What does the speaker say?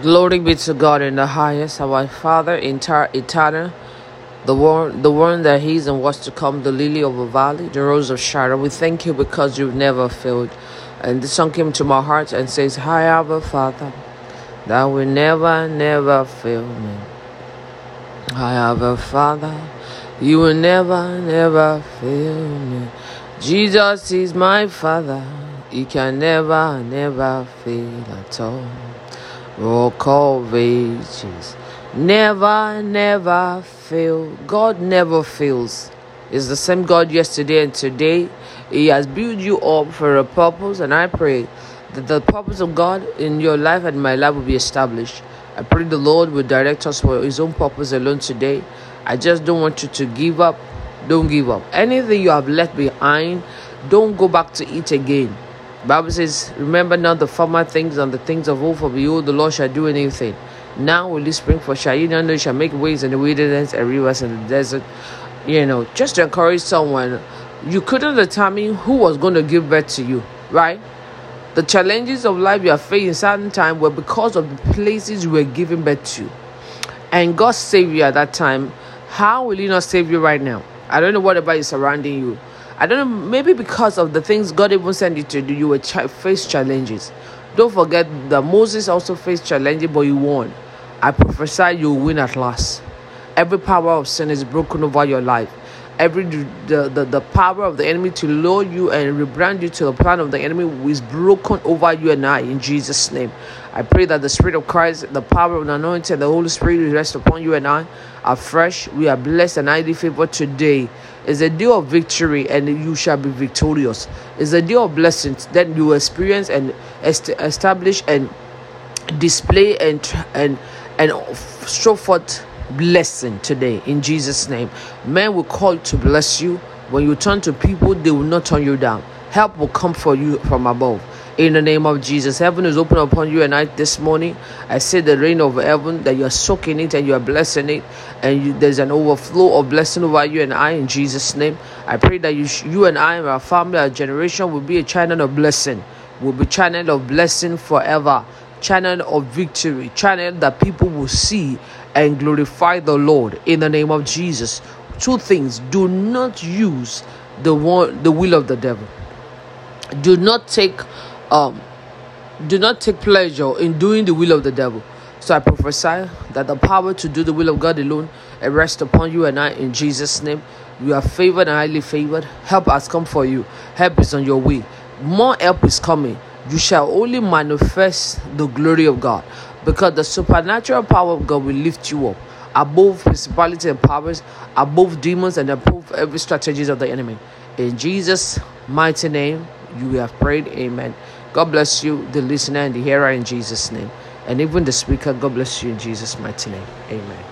Glory be to God in the highest, our Father, entire eternal, the one, the one that He's and was to come, the lily of the valley, the rose of Sharon. We thank you because you've never failed. And the song came to my heart and says, Hi, Abba Father, that will never, never fail me. Hi, Abba Father, you will never, never fail me. Jesus is my Father, He can never, never fail at all rock of ages. Never, never fail. God never fails. Is the same God yesterday and today. He has built you up for a purpose, and I pray that the purpose of God in your life and my life will be established. I pray the Lord will direct us for His own purpose alone today. I just don't want you to give up. Don't give up. Anything you have left behind, don't go back to it again. Bible says, Remember not the former things and the things of old, for behold, the Lord shall do anything. Now will you spring for shall you not know shall make ways in the wilderness and rivers in the desert. You know, just to encourage someone, you couldn't determine who was going to give birth to you, right? The challenges of life you are facing certain time were because of the places you were giving birth to. And God saved you at that time. How will He not save you right now? I don't know what about is surrounding you. I don't know, maybe because of the things God even sent you to do, you will ch- face challenges. Don't forget that Moses also faced challenges, but he won. I prophesy you will win at last. Every power of sin is broken over your life. Every the, the, the power of the enemy to lure you and rebrand you to the plan of the enemy is broken over you and I in Jesus' name. I pray that the Spirit of Christ, the power of the anointing, the Holy Spirit will rest upon you and I afresh. We are blessed and highly favored today. It's a day of victory and you shall be victorious. It's a day of blessings that you experience and est- establish and display and and and show forth blessing today in Jesus' name. Men will call to bless you. When you turn to people, they will not turn you down. Help will come for you from above in the name of Jesus. Heaven is open upon you and I this morning. I see the rain of heaven that you are soaking it and you are blessing it, and you, there's an overflow of blessing over you and I in Jesus' name. I pray that you, you and I, and our family, our generation will be a channel of blessing, will be channel of blessing forever, channel of victory, channel that people will see and glorify the Lord in the name of Jesus. Two things: do not use the one, the will of the devil. Do not take um, do not take pleasure in doing the will of the devil. So I prophesy that the power to do the will of God alone rests upon you and I in Jesus' name. You are favored and highly favored. Help has come for you. Help is on your way. More help is coming. You shall only manifest the glory of God because the supernatural power of God will lift you up above principalities and powers, above demons, and above every strategies of the enemy. In Jesus' mighty name, you have prayed. Amen. God bless you, the listener and the hearer in Jesus' name. And even the speaker, God bless you in Jesus' mighty name. Amen.